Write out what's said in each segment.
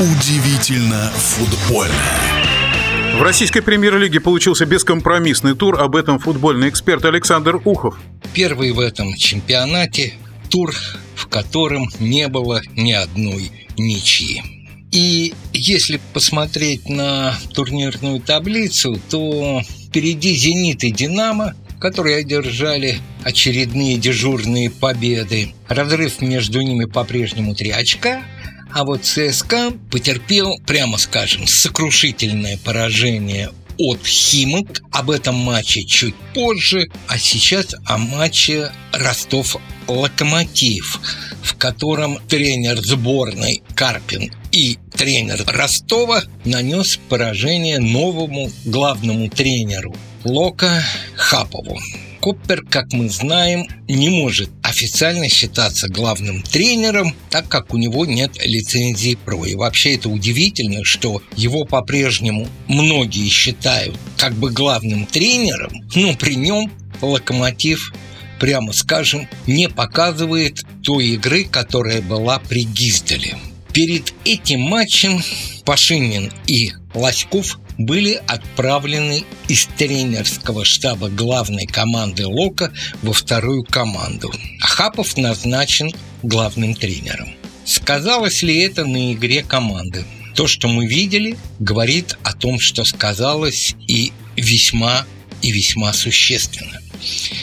Удивительно футбольно. В российской премьер-лиге получился бескомпромиссный тур. Об этом футбольный эксперт Александр Ухов. Первый в этом чемпионате тур, в котором не было ни одной ничьи. И если посмотреть на турнирную таблицу, то впереди «Зенит» и «Динамо», которые одержали очередные дежурные победы. Разрыв между ними по-прежнему три очка – а вот ЦСКА потерпел, прямо скажем, сокрушительное поражение от Химок. Об этом матче чуть позже. А сейчас о матче Ростов-Локомотив, в котором тренер сборной Карпин и тренер Ростова нанес поражение новому главному тренеру Лока Хапову. Коппер, как мы знаем, не может официально считаться главным тренером, так как у него нет лицензии ПРО. И вообще это удивительно, что его по-прежнему многие считают как бы главным тренером, но при нем локомотив прямо скажем, не показывает той игры, которая была при Гизделе. Перед этим матчем Пашинин и Лоськов были отправлены из тренерского штаба главной команды Лока во вторую команду. Ахапов назначен главным тренером. Сказалось ли это на игре команды? То, что мы видели, говорит о том, что сказалось и весьма и весьма существенно.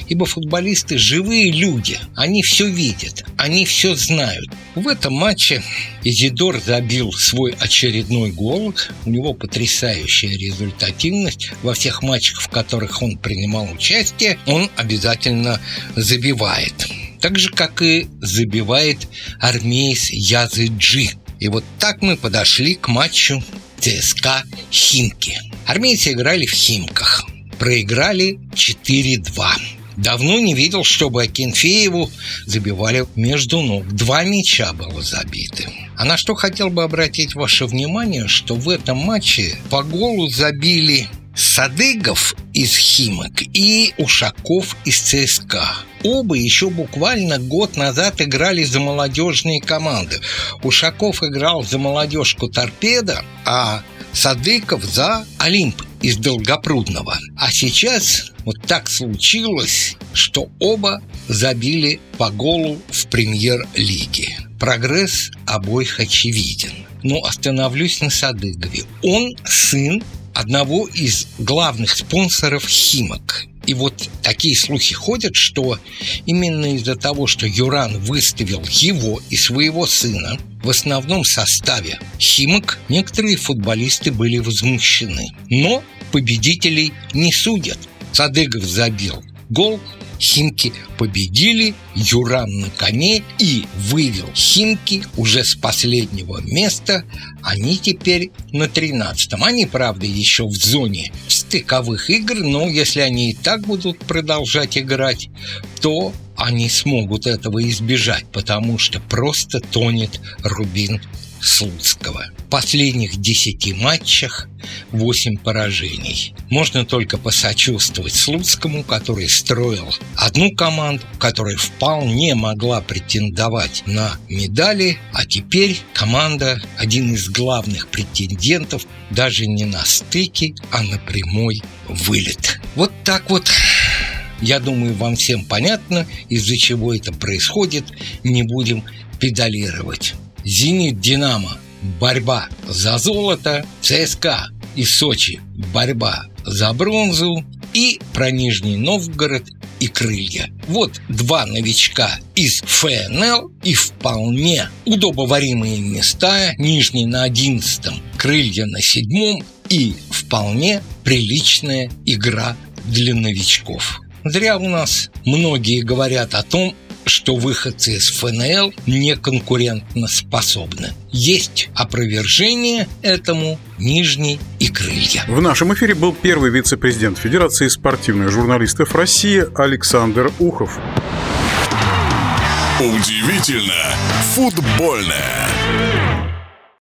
Ибо футболисты живые люди, они все видят, они все знают. В этом матче Изидор забил свой очередной гол. У него потрясающая результативность. Во всех матчах, в которых он принимал участие, он обязательно забивает. Так же, как и забивает армейс Языджи. И вот так мы подошли к матчу ЦСКА Химки. Армейцы играли в Химках проиграли 4-2. Давно не видел, чтобы Акинфееву забивали между ног. Два мяча было забиты. А на что хотел бы обратить ваше внимание, что в этом матче по голу забили Садыгов из Химок и Ушаков из ЦСКА. Оба еще буквально год назад играли за молодежные команды. Ушаков играл за молодежку «Торпеда», а Садыков за «Олимп» из Долгопрудного. А сейчас вот так случилось, что оба забили по голу в премьер-лиге. Прогресс обоих очевиден. Но остановлюсь на Садыгове. Он сын одного из главных спонсоров «Химок». И вот такие слухи ходят, что именно из-за того, что Юран выставил его и своего сына в основном составе «Химок», некоторые футболисты были возмущены. Но победителей не судят. Садыгов забил гол, Химки победили, Юран на коне и вывел Химки уже с последнего места. Они теперь на 13-м. Они, правда, еще в зоне стыковых игр, но если они и так будут продолжать играть, то они смогут этого избежать, потому что просто тонет Рубин Слуцкого. В последних десяти матчах 8 поражений. Можно только посочувствовать Слуцкому, который строил одну команду, которая вполне могла претендовать на медали, а теперь команда один из главных претендентов даже не на стыке, а на прямой вылет. Вот так вот я думаю, вам всем понятно, из-за чего это происходит. Не будем педалировать. «Зенит Динамо» – борьба за золото, ЦСКА и Сочи – борьба за бронзу и про Нижний Новгород и крылья. Вот два новичка из ФНЛ и вполне удобоваримые места. Нижний на одиннадцатом, крылья на седьмом и вполне приличная игра для новичков. Зря у нас многие говорят о том, что выходцы из ФНЛ не конкурентно способны. Есть опровержение этому Нижний и Крылья. В нашем эфире был первый вице-президент Федерации спортивных журналистов России Александр Ухов. Удивительно футбольное.